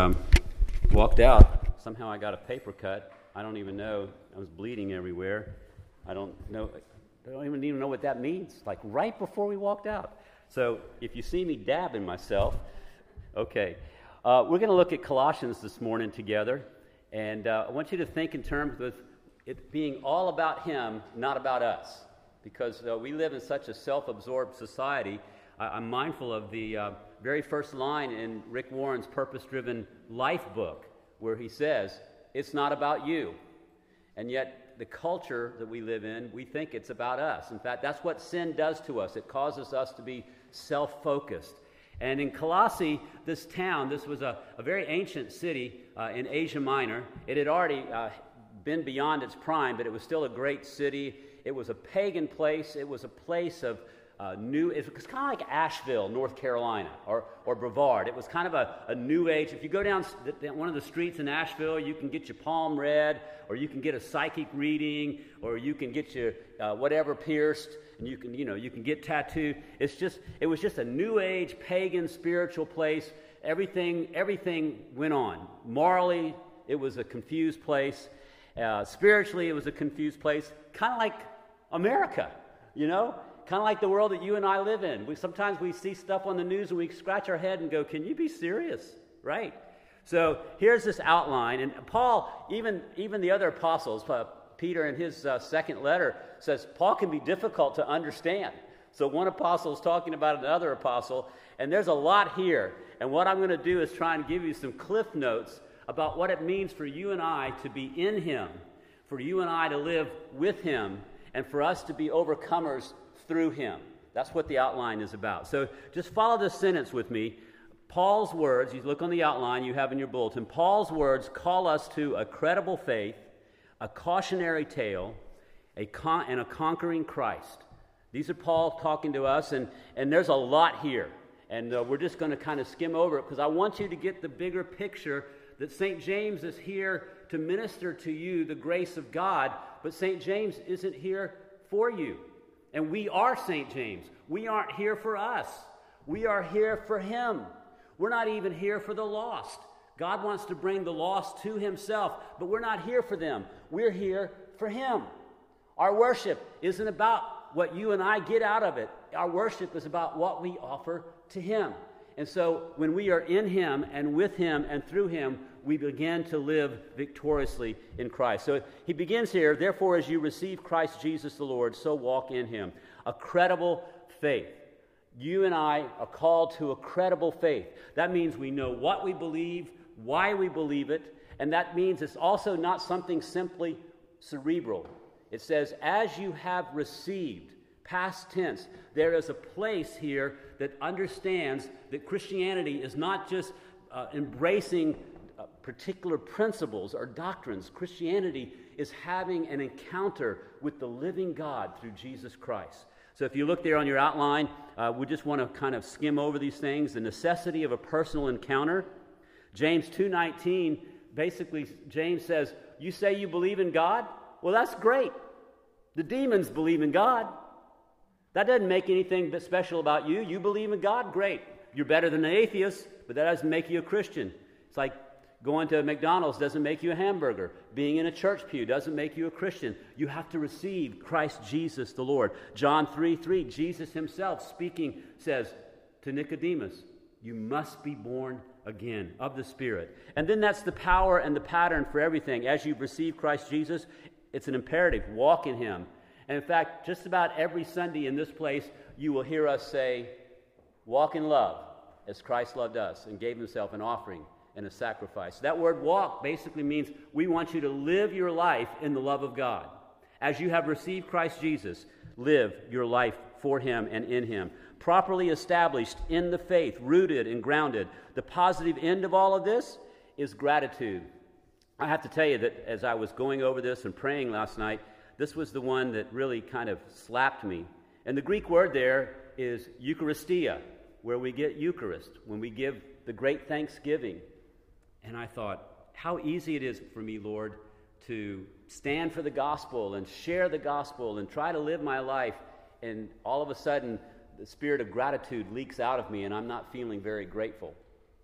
Um, walked out. Somehow I got a paper cut. I don't even know. I was bleeding everywhere. I don't know. I don't even, even know what that means. Like right before we walked out. So if you see me dabbing myself, okay. Uh, we're going to look at Colossians this morning together. And uh, I want you to think in terms of it being all about Him, not about us. Because uh, we live in such a self absorbed society. I, am mindful of the uh, very first line in Rick Warren's Purpose Driven Life book, where he says, It's not about you. And yet, the culture that we live in, we think it's about us. In fact, that's what sin does to us. It causes us to be self focused. And in Colossae, this town, this was a, a very ancient city uh, in Asia Minor. It had already uh, been beyond its prime, but it was still a great city. It was a pagan place, it was a place of uh, new, it was kind of like Asheville, North Carolina, or, or Brevard. It was kind of a, a new age. If you go down one of the streets in Asheville, you can get your palm read, or you can get a psychic reading, or you can get your uh, whatever pierced, and you can, you know, you can get tattooed. It's just, it was just a new age, pagan, spiritual place. Everything, everything went on. Morally, it was a confused place. Uh, spiritually, it was a confused place, kind of like America, you know? Kind of like the world that you and I live in. We, sometimes we see stuff on the news and we scratch our head and go, Can you be serious? Right. So here's this outline. And Paul, even, even the other apostles, uh, Peter in his uh, second letter says, Paul can be difficult to understand. So one apostle is talking about another apostle, and there's a lot here. And what I'm going to do is try and give you some cliff notes about what it means for you and I to be in him, for you and I to live with him, and for us to be overcomers through him. That's what the outline is about. So just follow this sentence with me. Paul's words, you look on the outline you have in your bulletin, Paul's words call us to a credible faith, a cautionary tale, a con- and a conquering Christ. These are Paul talking to us, and, and there's a lot here. And uh, we're just going to kind of skim over it because I want you to get the bigger picture that St. James is here to minister to you the grace of God, but St. James isn't here for you. And we are St. James. We aren't here for us, we are here for Him. We're not even here for the lost. God wants to bring the lost to Himself, but we're not here for them. We're here for Him. Our worship isn't about what you and I get out of it, our worship is about what we offer to Him. And so when we are in Him and with Him and through Him, we begin to live victoriously in Christ. So he begins here, therefore, as you receive Christ Jesus the Lord, so walk in him. A credible faith. You and I are called to a credible faith. That means we know what we believe, why we believe it, and that means it's also not something simply cerebral. It says, as you have received, past tense, there is a place here that understands that Christianity is not just uh, embracing particular principles or doctrines. Christianity is having an encounter with the living God through Jesus Christ. So if you look there on your outline, uh, we just want to kind of skim over these things. The necessity of a personal encounter. James 2:19 basically James says, "You say you believe in God? Well, that's great. The demons believe in God. That doesn't make anything special about you. You believe in God, great. You're better than an atheist, but that doesn't make you a Christian. It's like Going to McDonald's doesn't make you a hamburger. Being in a church pew doesn't make you a Christian. You have to receive Christ Jesus the Lord. John 3 3, Jesus himself speaking says to Nicodemus, You must be born again of the Spirit. And then that's the power and the pattern for everything. As you receive Christ Jesus, it's an imperative walk in him. And in fact, just about every Sunday in this place, you will hear us say, Walk in love as Christ loved us and gave himself an offering and a sacrifice. That word walk basically means we want you to live your life in the love of God. As you have received Christ Jesus, live your life for Him and in Him. Properly established in the faith, rooted and grounded. The positive end of all of this is gratitude. I have to tell you that as I was going over this and praying last night, this was the one that really kind of slapped me. And the Greek word there is Eucharistia, where we get Eucharist, when we give the great thanksgiving. And I thought, how easy it is for me, Lord, to stand for the gospel and share the gospel and try to live my life. And all of a sudden, the spirit of gratitude leaks out of me, and I'm not feeling very grateful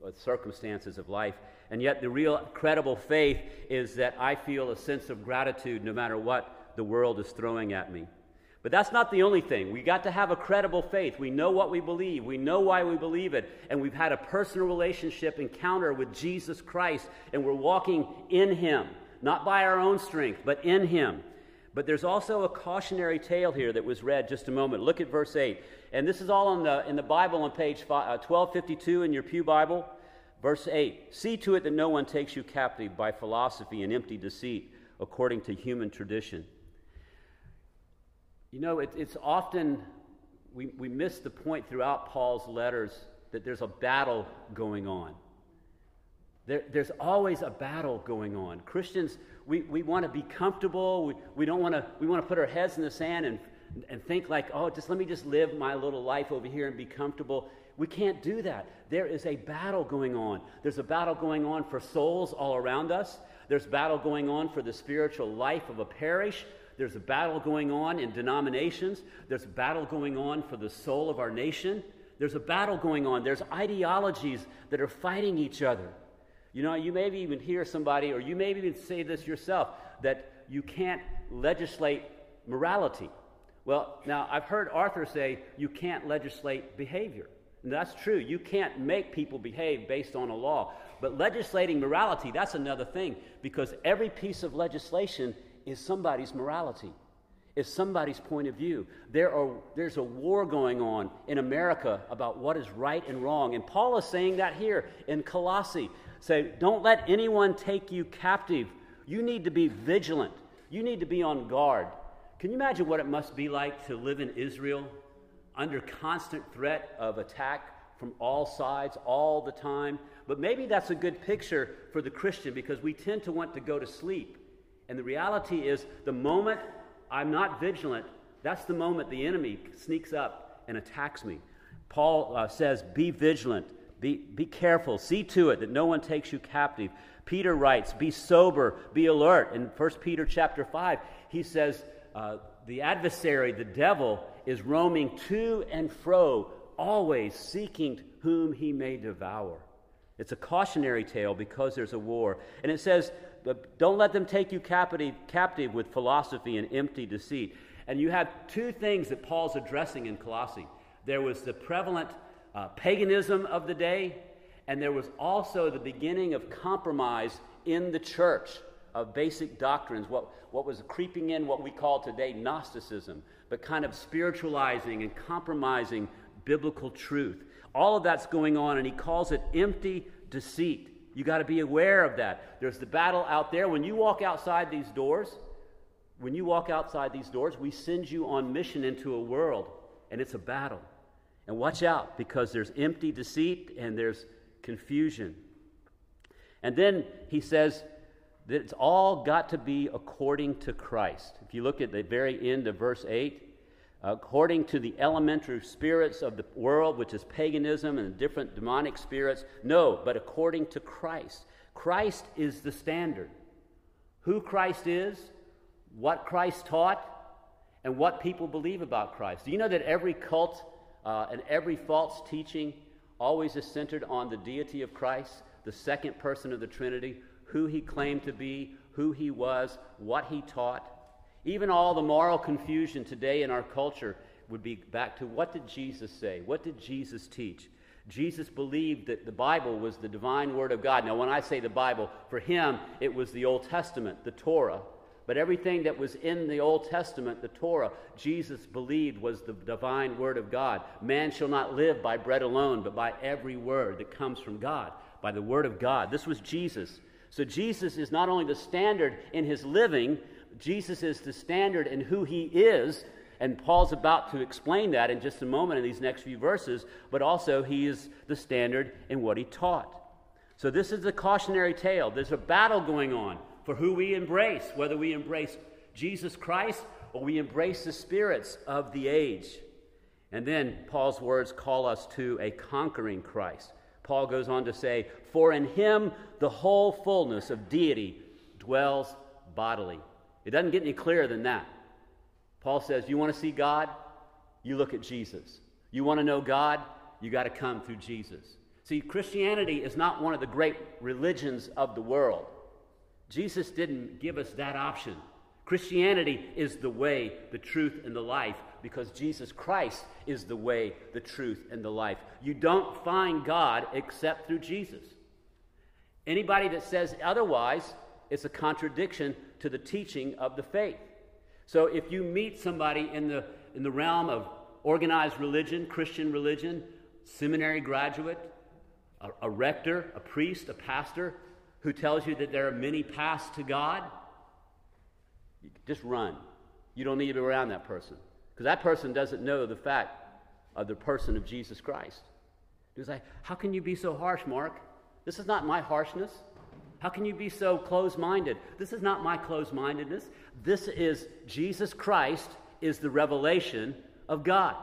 with circumstances of life. And yet, the real credible faith is that I feel a sense of gratitude no matter what the world is throwing at me. But that's not the only thing. We got to have a credible faith. We know what we believe. We know why we believe it. And we've had a personal relationship encounter with Jesus Christ. And we're walking in Him, not by our own strength, but in Him. But there's also a cautionary tale here that was read just a moment. Look at verse 8. And this is all in the, in the Bible on page 1252 uh, in your Pew Bible. Verse 8 See to it that no one takes you captive by philosophy and empty deceit, according to human tradition you know, it, it's often, we, we miss the point throughout Paul's letters that there's a battle going on. There, there's always a battle going on. Christians, we, we want to be comfortable. We, we don't want to, we want to put our heads in the sand and, and think like, oh, just let me just live my little life over here and be comfortable. We can't do that. There is a battle going on. There's a battle going on for souls all around us. There's battle going on for the spiritual life of a parish. There's a battle going on in denominations. There's a battle going on for the soul of our nation. There's a battle going on. There's ideologies that are fighting each other. You know, you maybe even hear somebody, or you maybe even say this yourself, that you can't legislate morality. Well, now I've heard Arthur say you can't legislate behavior. And that's true. You can't make people behave based on a law. But legislating morality, that's another thing, because every piece of legislation is somebody's morality, is somebody's point of view. There are, there's a war going on in America about what is right and wrong. And Paul is saying that here in Colossae. Say, don't let anyone take you captive. You need to be vigilant. You need to be on guard. Can you imagine what it must be like to live in Israel under constant threat of attack from all sides all the time? But maybe that's a good picture for the Christian because we tend to want to go to sleep and the reality is, the moment I'm not vigilant, that's the moment the enemy sneaks up and attacks me. Paul uh, says, Be vigilant, be, be careful, see to it that no one takes you captive. Peter writes, Be sober, be alert. In 1 Peter chapter 5, he says, uh, The adversary, the devil, is roaming to and fro, always seeking whom he may devour. It's a cautionary tale because there's a war. And it says, don't let them take you captive, with philosophy and empty deceit. And you have two things that Paul's addressing in Colossae there was the prevalent uh, paganism of the day, and there was also the beginning of compromise in the church of basic doctrines, what, what was creeping in what we call today Gnosticism, but kind of spiritualizing and compromising biblical truth. All of that's going on, and he calls it empty deceit. You got to be aware of that. There's the battle out there. When you walk outside these doors, when you walk outside these doors, we send you on mission into a world, and it's a battle. And watch out because there's empty deceit and there's confusion. And then he says that it's all got to be according to Christ. If you look at the very end of verse 8, according to the elementary spirits of the world, which is paganism and different demonic spirits. No, but according to Christ. Christ is the standard. Who Christ is, what Christ taught, and what people believe about Christ. Do you know that every cult uh, and every false teaching always is centered on the deity of Christ, the second person of the Trinity, who he claimed to be, who he was, what he taught? Even all the moral confusion today in our culture would be back to what did Jesus say? What did Jesus teach? Jesus believed that the Bible was the divine word of God. Now, when I say the Bible, for him, it was the Old Testament, the Torah. But everything that was in the Old Testament, the Torah, Jesus believed was the divine word of God. Man shall not live by bread alone, but by every word that comes from God, by the word of God. This was Jesus. So Jesus is not only the standard in his living, Jesus is the standard and who he is, and Paul's about to explain that in just a moment in these next few verses, but also he is the standard in what he taught. So, this is the cautionary tale. There's a battle going on for who we embrace, whether we embrace Jesus Christ or we embrace the spirits of the age. And then Paul's words call us to a conquering Christ. Paul goes on to say, For in him the whole fullness of deity dwells bodily. It doesn't get any clearer than that. Paul says, You want to see God? You look at Jesus. You want to know God? You got to come through Jesus. See, Christianity is not one of the great religions of the world. Jesus didn't give us that option. Christianity is the way, the truth, and the life because Jesus Christ is the way, the truth, and the life. You don't find God except through Jesus. Anybody that says otherwise, it's a contradiction to the teaching of the faith. So if you meet somebody in the, in the realm of organized religion, Christian religion, seminary graduate, a, a rector, a priest, a pastor, who tells you that there are many paths to God, just run. You don't need to be around that person because that person doesn't know the fact of the person of Jesus Christ. He's like, How can you be so harsh, Mark? This is not my harshness. How can you be so close minded? This is not my close mindedness. This is Jesus Christ, is the revelation of God.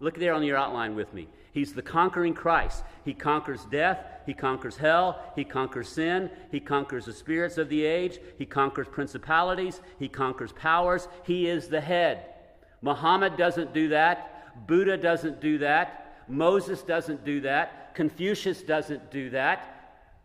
Look there on your outline with me. He's the conquering Christ. He conquers death, he conquers hell, he conquers sin, he conquers the spirits of the age, he conquers principalities, he conquers powers. He is the head. Muhammad doesn't do that, Buddha doesn't do that, Moses doesn't do that, Confucius doesn't do that.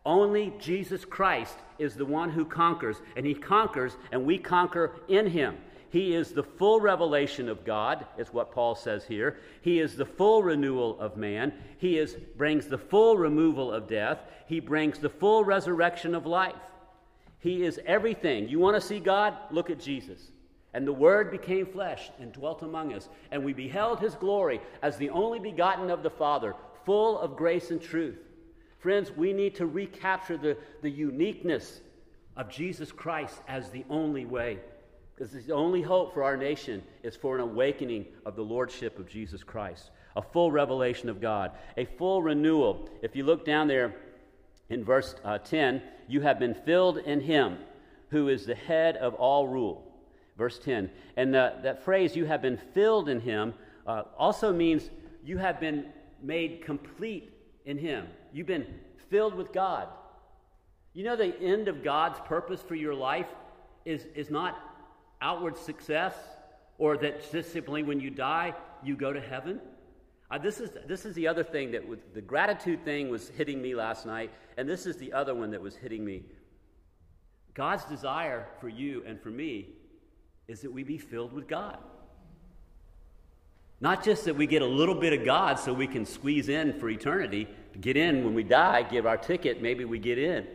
Only Jesus Christ is the one who conquers, and he conquers, and we conquer in him. He is the full revelation of God, is what Paul says here. He is the full renewal of man. He is, brings the full removal of death. He brings the full resurrection of life. He is everything. You want to see God? Look at Jesus. And the Word became flesh and dwelt among us, and we beheld his glory as the only begotten of the Father, full of grace and truth. Friends, we need to recapture the, the uniqueness of Jesus Christ as the only way. Because the only hope for our nation is for an awakening of the Lordship of Jesus Christ, a full revelation of God, a full renewal. If you look down there in verse uh, 10, you have been filled in Him who is the head of all rule. Verse 10. And the, that phrase, you have been filled in Him, uh, also means you have been made complete in Him. You've been filled with God. You know, the end of God's purpose for your life is, is not outward success or that just simply when you die, you go to heaven. Uh, this, is, this is the other thing that was, the gratitude thing was hitting me last night, and this is the other one that was hitting me. God's desire for you and for me is that we be filled with God. Not just that we get a little bit of God so we can squeeze in for eternity, to get in when we die, give our ticket, maybe we get in.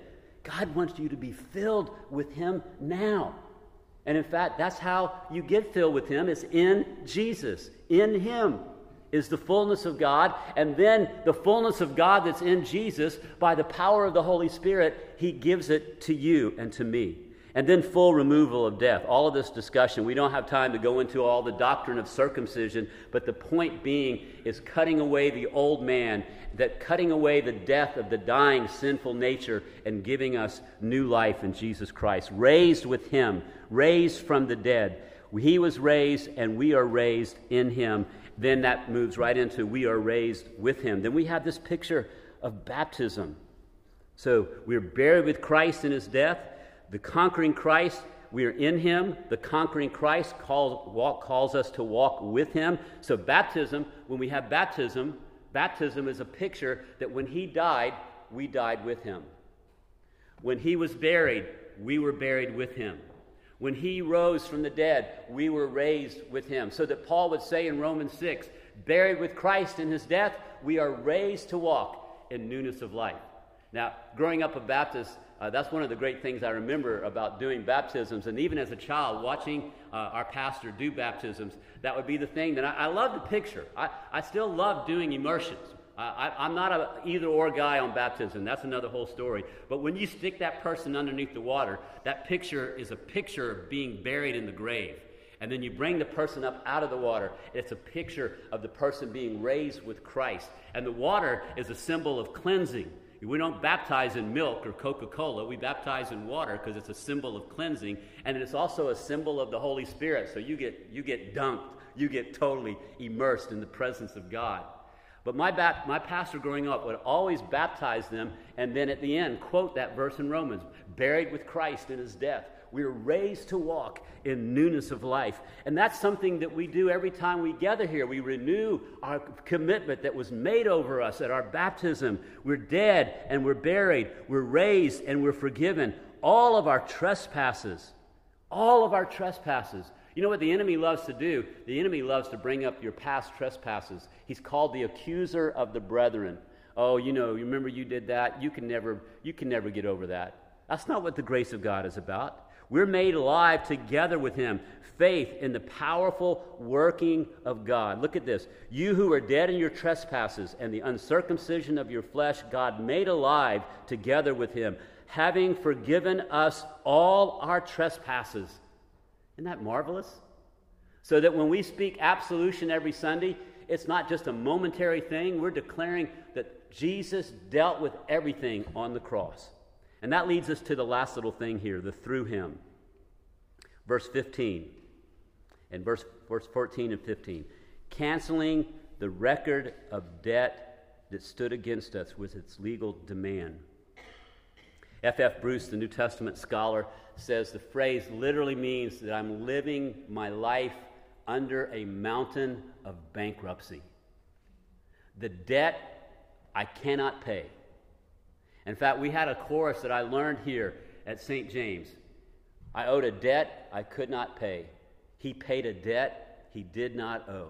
God wants you to be filled with Him now. And in fact, that's how you get filled with Him, is in Jesus. In Him is the fullness of God. And then the fullness of God that's in Jesus, by the power of the Holy Spirit, He gives it to you and to me. And then full removal of death. All of this discussion, we don't have time to go into all the doctrine of circumcision, but the point being is cutting away the old man, that cutting away the death of the dying sinful nature and giving us new life in Jesus Christ. Raised with him, raised from the dead. He was raised and we are raised in him. Then that moves right into we are raised with him. Then we have this picture of baptism. So we're buried with Christ in his death the conquering Christ, we are in him. The conquering Christ calls, walk, calls us to walk with him. So, baptism, when we have baptism, baptism is a picture that when he died, we died with him. When he was buried, we were buried with him. When he rose from the dead, we were raised with him. So that Paul would say in Romans 6 buried with Christ in his death, we are raised to walk in newness of life. Now, growing up a Baptist, uh, that's one of the great things I remember about doing baptisms. And even as a child, watching uh, our pastor do baptisms, that would be the thing that I, I love the picture. I, I still love doing immersions. I, am not an either or guy on baptism. That's another whole story. But when you stick that person underneath the water, that picture is a picture of being buried in the grave. And then you bring the person up out of the water. It's a picture of the person being raised with Christ. And the water is a symbol of cleansing. We don't baptize in milk or Coca Cola. We baptize in water because it's a symbol of cleansing, and it's also a symbol of the Holy Spirit. So you get, you get dunked, you get totally immersed in the presence of God. But my, my pastor growing up would always baptize them and then at the end quote that verse in Romans buried with Christ in his death. We're raised to walk in newness of life. And that's something that we do every time we gather here. We renew our commitment that was made over us at our baptism. We're dead and we're buried. We're raised and we're forgiven. All of our trespasses, all of our trespasses. You know what the enemy loves to do? The enemy loves to bring up your past trespasses. He's called the accuser of the brethren. Oh, you know, you remember you did that? You can never you can never get over that. That's not what the grace of God is about. We're made alive together with Him. Faith in the powerful working of God. Look at this. You who are dead in your trespasses and the uncircumcision of your flesh, God made alive together with Him, having forgiven us all our trespasses. Isn't that marvelous? So that when we speak absolution every Sunday, it's not just a momentary thing. We're declaring that Jesus dealt with everything on the cross. And that leads us to the last little thing here the through him. Verse 15 and verse, verse 14 and 15. Canceling the record of debt that stood against us with its legal demand. F. F. Bruce, the New Testament scholar, says the phrase literally means that I'm living my life under a mountain of bankruptcy. The debt I cannot pay. In fact, we had a chorus that I learned here at St. James. I owed a debt I could not pay. He paid a debt he did not owe.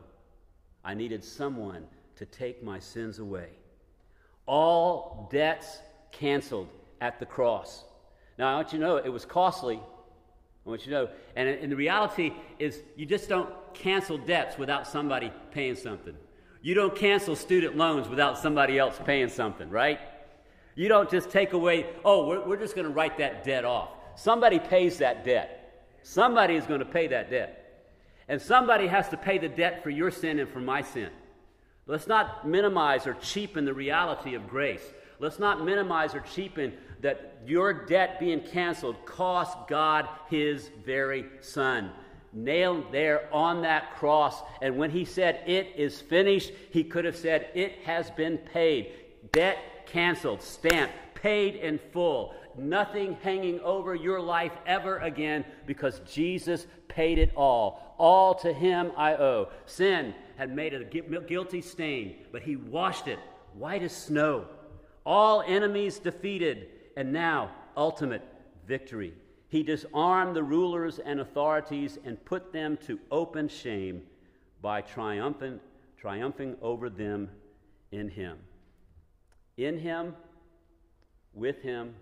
I needed someone to take my sins away. All debts canceled at the cross. Now, I want you to know it was costly. I want you to know. And, and the reality is, you just don't cancel debts without somebody paying something. You don't cancel student loans without somebody else paying something, right? You don't just take away, oh, we're, we're just going to write that debt off. Somebody pays that debt. Somebody is going to pay that debt. And somebody has to pay the debt for your sin and for my sin. Let's not minimize or cheapen the reality of grace. Let's not minimize or cheapen that your debt being canceled cost God his very son. Nailed there on that cross. And when he said, It is finished, he could have said, It has been paid. Debt canceled, stamped, paid in full. Nothing hanging over your life ever again because Jesus paid it all. All to Him I owe. Sin had made a guilty stain, but He washed it white as snow. All enemies defeated, and now ultimate victory. He disarmed the rulers and authorities and put them to open shame by triumphant, triumphing over them in Him in Him, with Him,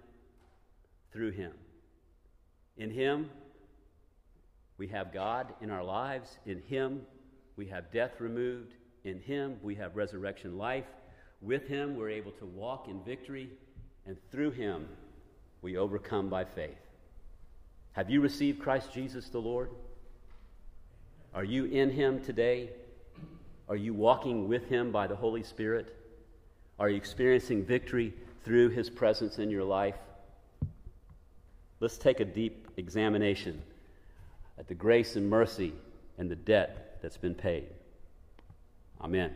through Him. In Him, we have God in our lives. In Him, we have death removed. In Him, we have resurrection life. With Him, we're able to walk in victory. And through Him, we overcome by faith. Have you received Christ Jesus the Lord? Are you in Him today? Are you walking with Him by the Holy Spirit? Are you experiencing victory through His presence in your life? Let's take a deep examination at the grace and mercy and the debt that's been paid. Amen.